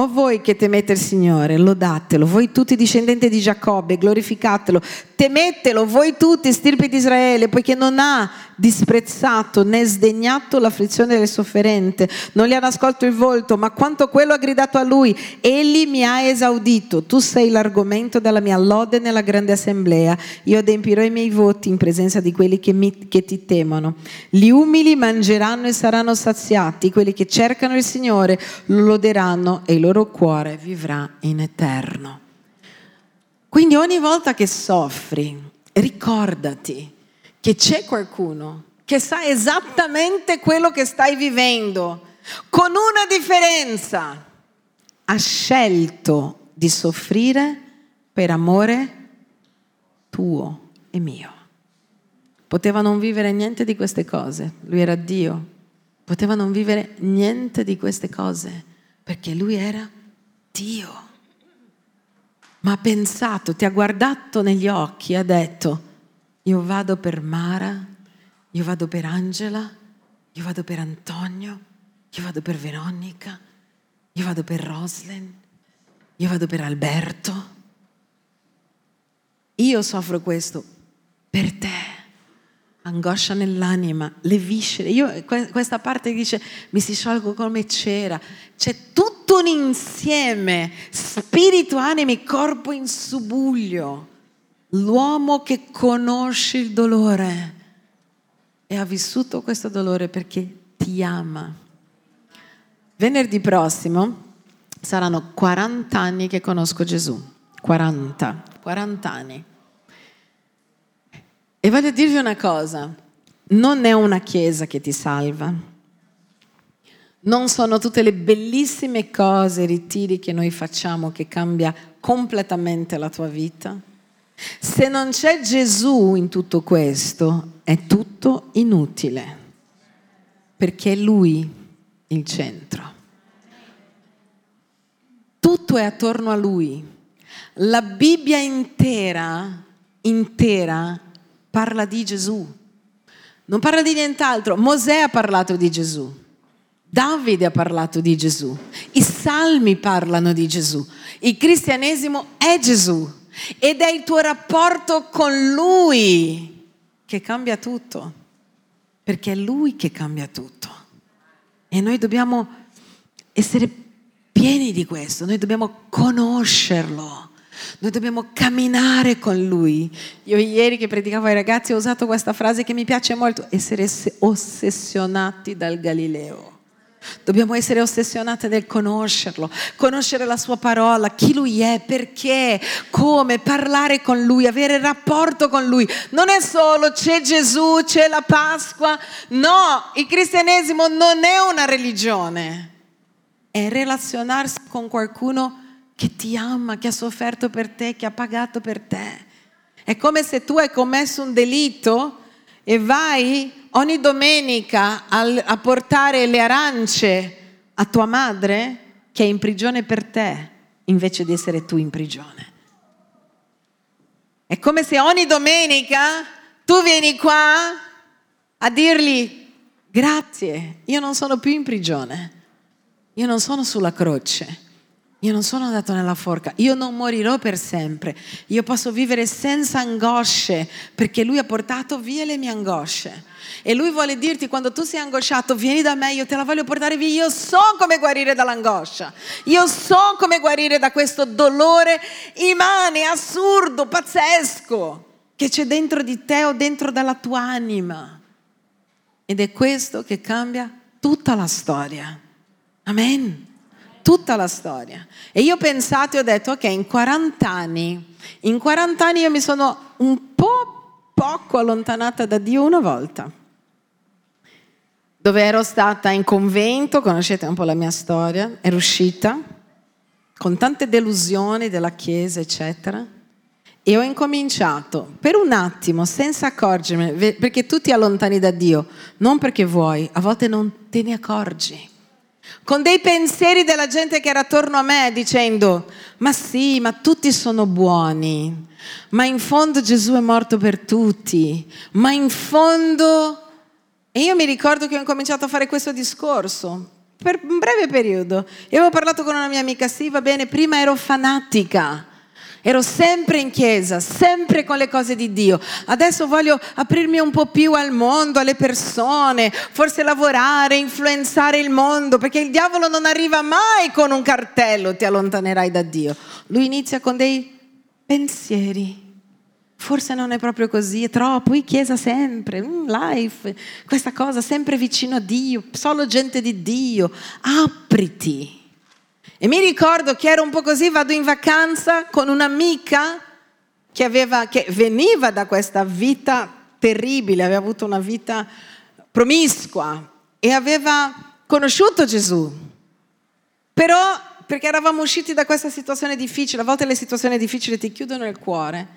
O voi che temete il Signore, lodatelo, voi tutti discendenti di Giacobbe, glorificatelo, temetelo, voi tutti stirpi di Israele, poiché non ha disprezzato né sdegnato l'afflizione del sofferente, non gli ha nascolto il volto, ma quanto quello ha gridato a lui, egli mi ha esaudito, tu sei l'argomento della mia lode nella grande assemblea, io adempirò i miei voti in presenza di quelli che, mi, che ti temono. Gli umili mangeranno e saranno saziati, quelli che cercano il Signore lo loderanno e il loro cuore vivrà in eterno. Quindi ogni volta che soffri, ricordati che c'è qualcuno che sa esattamente quello che stai vivendo, con una differenza. Ha scelto di soffrire per amore tuo e mio. Poteva non vivere niente di queste cose, lui era Dio poteva non vivere niente di queste cose, perché lui era Dio. Ma ha pensato, ti ha guardato negli occhi ha detto, io vado per Mara, io vado per Angela, io vado per Antonio, io vado per Veronica, io vado per Roslyn, io vado per Alberto. Io soffro questo per te angoscia nell'anima, le viscere. Io, questa parte dice mi si sciolgo come cera. C'è tutto un insieme, spirito, anima e corpo in subuglio. L'uomo che conosce il dolore e ha vissuto questo dolore perché ti ama. Venerdì prossimo saranno 40 anni che conosco Gesù. 40, 40 anni. E voglio dirvi una cosa, non è una chiesa che ti salva, non sono tutte le bellissime cose, ritiri che noi facciamo che cambia completamente la tua vita. Se non c'è Gesù in tutto questo, è tutto inutile, perché è Lui il centro. Tutto è attorno a Lui. La Bibbia intera, intera, parla di Gesù. Non parla di nient'altro. Mosè ha parlato di Gesù. Davide ha parlato di Gesù. I salmi parlano di Gesù. Il cristianesimo è Gesù. Ed è il tuo rapporto con Lui che cambia tutto. Perché è Lui che cambia tutto. E noi dobbiamo essere pieni di questo. Noi dobbiamo conoscerlo. Noi dobbiamo camminare con Lui. Io ieri che predicavo ai ragazzi ho usato questa frase che mi piace molto, essere ossessionati dal Galileo. Dobbiamo essere ossessionati nel conoscerlo, conoscere la sua parola, chi lui è, perché, come, parlare con lui, avere rapporto con lui. Non è solo c'è Gesù, c'è la Pasqua. No, il cristianesimo non è una religione, è relazionarsi con qualcuno che ti ama, che ha sofferto per te, che ha pagato per te. È come se tu hai commesso un delitto e vai ogni domenica a portare le arance a tua madre che è in prigione per te, invece di essere tu in prigione. È come se ogni domenica tu vieni qua a dirgli grazie, io non sono più in prigione, io non sono sulla croce. Io non sono andato nella forca, io non morirò per sempre, io posso vivere senza angosce perché Lui ha portato via le mie angosce. E Lui vuole dirti quando tu sei angosciato, vieni da me, io te la voglio portare via, io so come guarire dall'angoscia, io so come guarire da questo dolore immane, assurdo, pazzesco che c'è dentro di te o dentro dalla tua anima. Ed è questo che cambia tutta la storia. Amen tutta la storia. E io ho pensato e ho detto, ok, in 40 anni, in 40 anni io mi sono un po' poco allontanata da Dio una volta, dove ero stata in convento, conoscete un po' la mia storia, ero uscita con tante delusioni della Chiesa, eccetera. E ho incominciato per un attimo, senza accorgermi, perché tu ti allontani da Dio, non perché vuoi, a volte non te ne accorgi con dei pensieri della gente che era attorno a me dicendo, ma sì, ma tutti sono buoni, ma in fondo Gesù è morto per tutti, ma in fondo... E io mi ricordo che ho incominciato a fare questo discorso per un breve periodo. E avevo parlato con una mia amica, sì, va bene, prima ero fanatica Ero sempre in chiesa, sempre con le cose di Dio. Adesso voglio aprirmi un po' più al mondo, alle persone, forse lavorare, influenzare il mondo, perché il diavolo non arriva mai con un cartello, ti allontanerai da Dio. Lui inizia con dei pensieri. Forse non è proprio così, è troppo, in chiesa sempre, life, questa cosa sempre vicino a Dio, solo gente di Dio. Apriti e mi ricordo che ero un po' così, vado in vacanza con un'amica che, aveva, che veniva da questa vita terribile, aveva avuto una vita promiscua e aveva conosciuto Gesù. Però perché eravamo usciti da questa situazione difficile, a volte le situazioni difficili ti chiudono il cuore.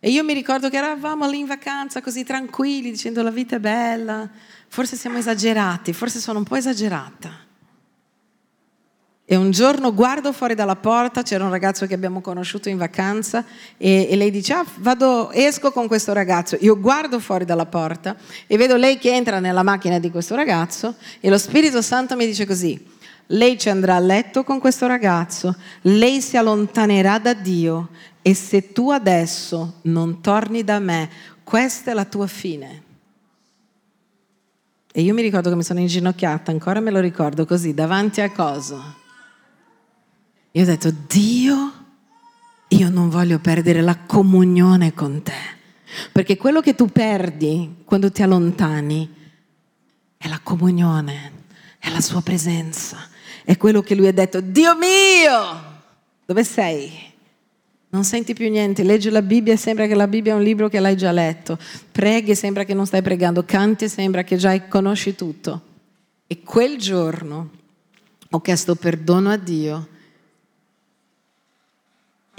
E io mi ricordo che eravamo lì in vacanza così tranquilli, dicendo la vita è bella, forse siamo esagerati, forse sono un po' esagerata. E un giorno guardo fuori dalla porta, c'era un ragazzo che abbiamo conosciuto in vacanza e, e, lei dice, ah, vado, esco con questo ragazzo. Io guardo fuori dalla porta e vedo lei che entra nella macchina di questo ragazzo e lo Spirito Santo mi dice così, lei ci andrà a letto con questo ragazzo, lei si allontanerà da Dio e se tu adesso non torni da me, questa è la tua fine. E io mi ricordo che mi sono inginocchiata, ancora me lo ricordo così, davanti a cosa? Io ho detto, Dio, io non voglio perdere la comunione con te. Perché quello che tu perdi quando ti allontani è la comunione, è la sua presenza, è quello che lui ha detto, Dio mio, dove sei? Non senti più niente, leggi la Bibbia e sembra che la Bibbia è un libro che l'hai già letto, preghi e sembra che non stai pregando, canti e sembra che già conosci tutto. E quel giorno ho chiesto perdono a Dio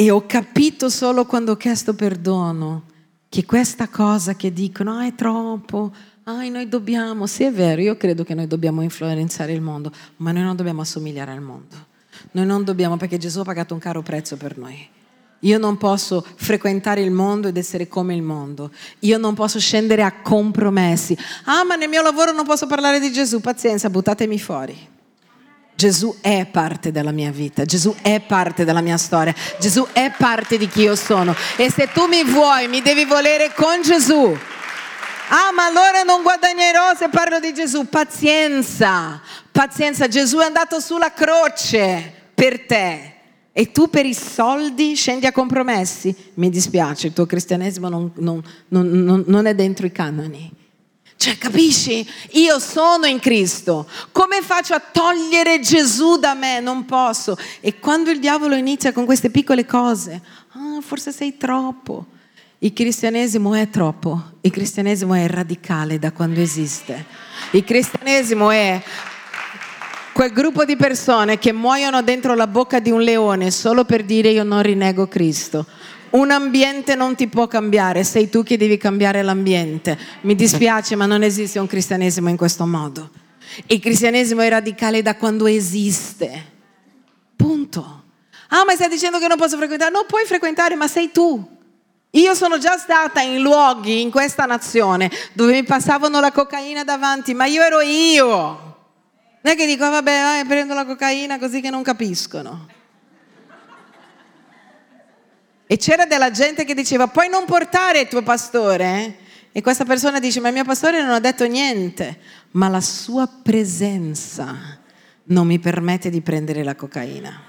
e ho capito solo quando ho chiesto perdono che questa cosa che dicono, ah è troppo, ah noi dobbiamo, sì è vero, io credo che noi dobbiamo influenzare il mondo, ma noi non dobbiamo assomigliare al mondo. Noi non dobbiamo, perché Gesù ha pagato un caro prezzo per noi. Io non posso frequentare il mondo ed essere come il mondo. Io non posso scendere a compromessi. Ah, ma nel mio lavoro non posso parlare di Gesù. Pazienza, buttatemi fuori. Gesù è parte della mia vita, Gesù è parte della mia storia, Gesù è parte di chi io sono. E se tu mi vuoi, mi devi volere con Gesù. Ah, ma allora non guadagnerò se parlo di Gesù. Pazienza, pazienza. Gesù è andato sulla croce per te. E tu per i soldi scendi a compromessi? Mi dispiace, il tuo cristianesimo non, non, non, non è dentro i canoni. Cioè, capisci? Io sono in Cristo. Come faccio a togliere Gesù da me? Non posso. E quando il diavolo inizia con queste piccole cose, ah, forse sei troppo. Il cristianesimo è troppo. Il cristianesimo è radicale da quando esiste. Il cristianesimo è quel gruppo di persone che muoiono dentro la bocca di un leone solo per dire io non rinego Cristo. Un ambiente non ti può cambiare, sei tu che devi cambiare l'ambiente. Mi dispiace, ma non esiste un cristianesimo in questo modo. Il cristianesimo è radicale da quando esiste. Punto. Ah, ma stai dicendo che non posso frequentare? Non puoi frequentare, ma sei tu. Io sono già stata in luoghi in questa nazione dove mi passavano la cocaina davanti, ma io ero io. Non è che dico, ah, vabbè, vai, prendo la cocaina così che non capiscono. E c'era della gente che diceva, puoi non portare il tuo pastore? E questa persona dice, ma il mio pastore non ha detto niente, ma la sua presenza non mi permette di prendere la cocaina.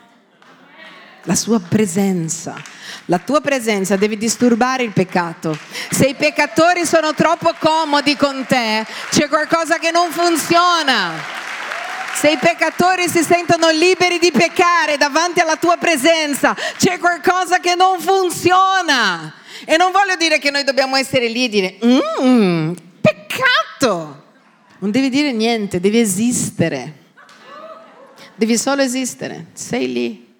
La sua presenza. La tua presenza deve disturbare il peccato. Se i peccatori sono troppo comodi con te, c'è qualcosa che non funziona. Se i peccatori si sentono liberi di peccare davanti alla tua presenza, c'è qualcosa che non funziona. E non voglio dire che noi dobbiamo essere lì e dire, mmm, peccato. Non devi dire niente, devi esistere. Devi solo esistere. Sei lì.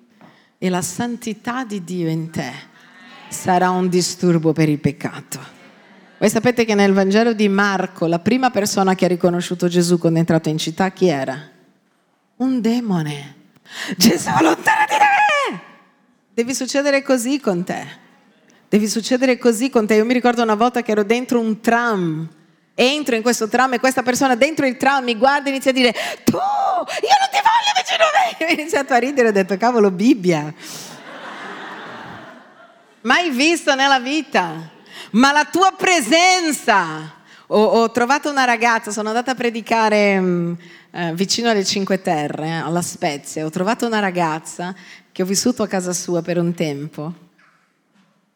E la santità di Dio in te sarà un disturbo per il peccato. Voi sapete che nel Vangelo di Marco la prima persona che ha riconosciuto Gesù quando è entrato in città chi era? Un demone. Gesù, allontanati da me! Devi succedere così con te. Devi succedere così con te. Io mi ricordo una volta che ero dentro un tram. Entro in questo tram e questa persona dentro il tram mi guarda e inizia a dire tu, io non ti voglio vicino a me. Io ho iniziato a ridere e ho detto cavolo Bibbia. Mai visto nella vita. Ma la tua presenza. Ho, trovato una ragazza, sono andata a predicare mm, eh, vicino alle Cinque Terre, eh, alla Spezia, ho trovato una ragazza che ho vissuto a casa sua per un tempo.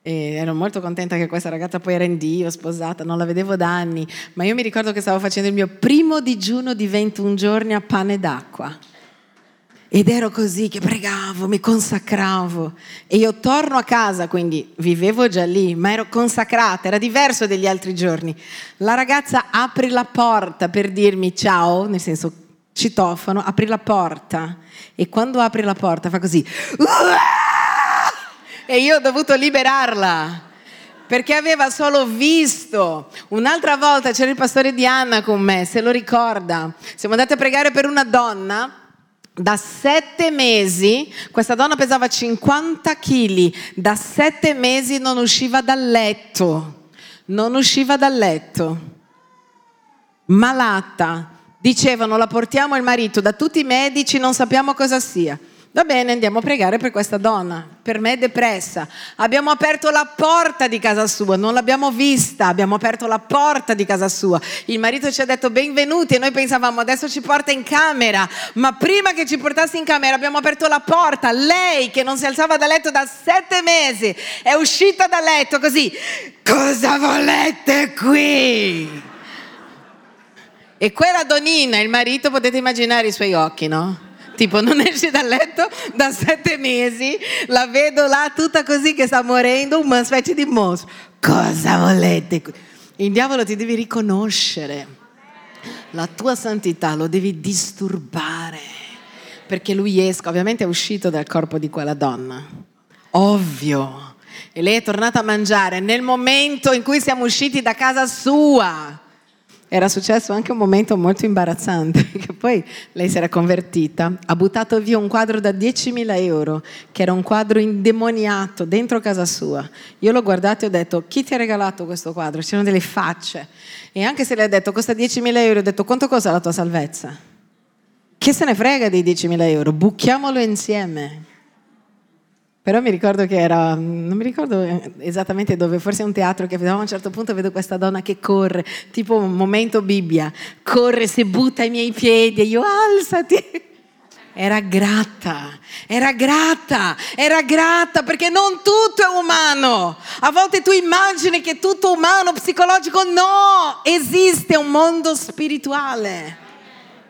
E ero molto contenta che questa ragazza poi era in Dio, sposata, non la vedevo da anni, ma io mi ricordo che stavo facendo il mio primo digiuno di 21 giorni a pane d'acqua. Ed ero così che pregavo, mi consacravo. E io torno a casa, quindi vivevo già lì, ma ero consacrata, era diverso degli altri giorni. La ragazza apre la porta per dirmi ciao, nel senso citofono, apri la porta e quando apri la porta fa così e io ho dovuto liberarla perché aveva solo visto. Un'altra volta c'era il pastore Diana con me, se lo ricorda. Siamo andati a pregare per una donna. Da sette mesi, questa donna pesava 50 kg, da sette mesi non usciva dal letto, non usciva dal letto, malata. Dicevano la portiamo il marito da tutti i medici, non sappiamo cosa sia. Va bene, andiamo a pregare per questa donna. Per me è depressa. Abbiamo aperto la porta di casa sua, non l'abbiamo vista, abbiamo aperto la porta di casa sua. Il marito ci ha detto benvenuti e noi pensavamo adesso ci porta in camera, ma prima che ci portasse in camera abbiamo aperto la porta. Lei che non si alzava da letto da sette mesi è uscita da letto così. Cosa volete qui? E quella donina, il marito, potete immaginare i suoi occhi, no? Tipo, non esce dal letto da sette mesi, la vedo là tutta così che sta morendo, una specie di mostro. Cosa volete? Il diavolo ti devi riconoscere. La tua santità lo devi disturbare. Perché lui esca, ovviamente è uscito dal corpo di quella donna. Ovvio. E lei è tornata a mangiare nel momento in cui siamo usciti da casa sua era successo anche un momento molto imbarazzante, che poi lei si era convertita, ha buttato via un quadro da 10.000 euro, che era un quadro indemoniato dentro casa sua. Io l'ho guardato e ho detto, chi ti ha regalato questo quadro? C'erano delle facce. E anche se le ha detto, costa 10.000 euro, ho detto, quanto costa la tua salvezza? Che se ne frega dei 10.000 euro? Bucchiamolo insieme. Però mi ricordo che era, non mi ricordo esattamente dove, forse è un teatro che a un certo punto vedo questa donna che corre, tipo un momento Bibbia, corre, si butta ai miei piedi e io alzati. Era grata, era grata, era grata perché non tutto è umano. A volte tu immagini che tutto umano, psicologico, no, esiste un mondo spirituale.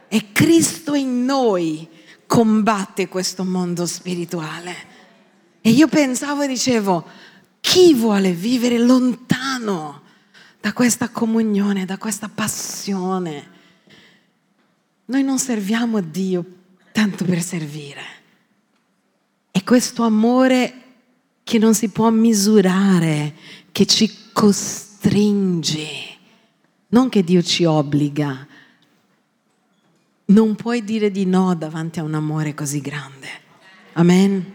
E Cristo in noi combatte questo mondo spirituale. E io pensavo e dicevo, chi vuole vivere lontano da questa comunione, da questa passione? Noi non serviamo Dio tanto per servire. È questo amore che non si può misurare, che ci costringe, non che Dio ci obbliga. Non puoi dire di no davanti a un amore così grande. Amen.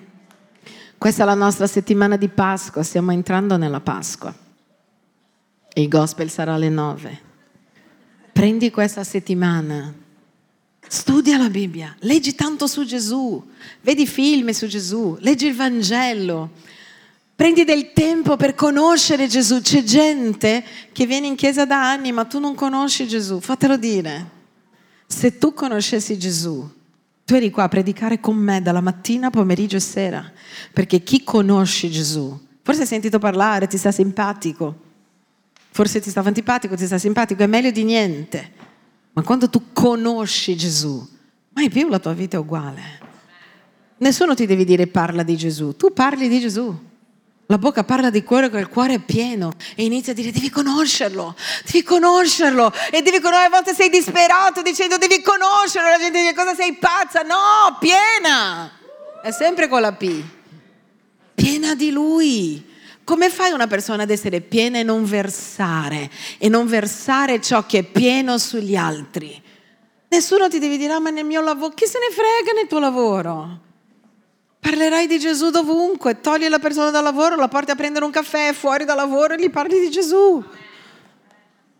Questa è la nostra settimana di Pasqua, stiamo entrando nella Pasqua. Il gospel sarà alle nove. Prendi questa settimana, studia la Bibbia, leggi tanto su Gesù, vedi film su Gesù, leggi il Vangelo. Prendi del tempo per conoscere Gesù. C'è gente che viene in chiesa da anni, ma tu non conosci Gesù. Fatelo dire. Se tu conoscessi Gesù, tu eri qua a predicare con me dalla mattina, pomeriggio e sera, perché chi conosce Gesù, forse hai sentito parlare, ti sta simpatico, forse ti stava antipatico, ti sta simpatico, è meglio di niente. Ma quando tu conosci Gesù, mai più la tua vita è uguale. Nessuno ti deve dire parla di Gesù, tu parli di Gesù. La bocca parla di quello che il cuore è pieno e inizia a dire devi conoscerlo, devi conoscerlo e devi conoscerlo. A volte sei disperato dicendo devi conoscerlo, la gente dice cosa sei pazza? No, piena, è sempre con la P, piena di lui. Come fai una persona ad essere piena e non versare e non versare ciò che è pieno sugli altri? Nessuno ti deve dire, ah, ma nel mio lavoro, chi se ne frega nel tuo lavoro? Parlerai di Gesù dovunque, togli la persona dal lavoro, la porti a prendere un caffè fuori dal lavoro e gli parli di Gesù.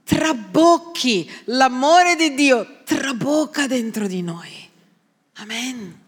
Trabocchi l'amore di Dio, trabocca dentro di noi. Amen.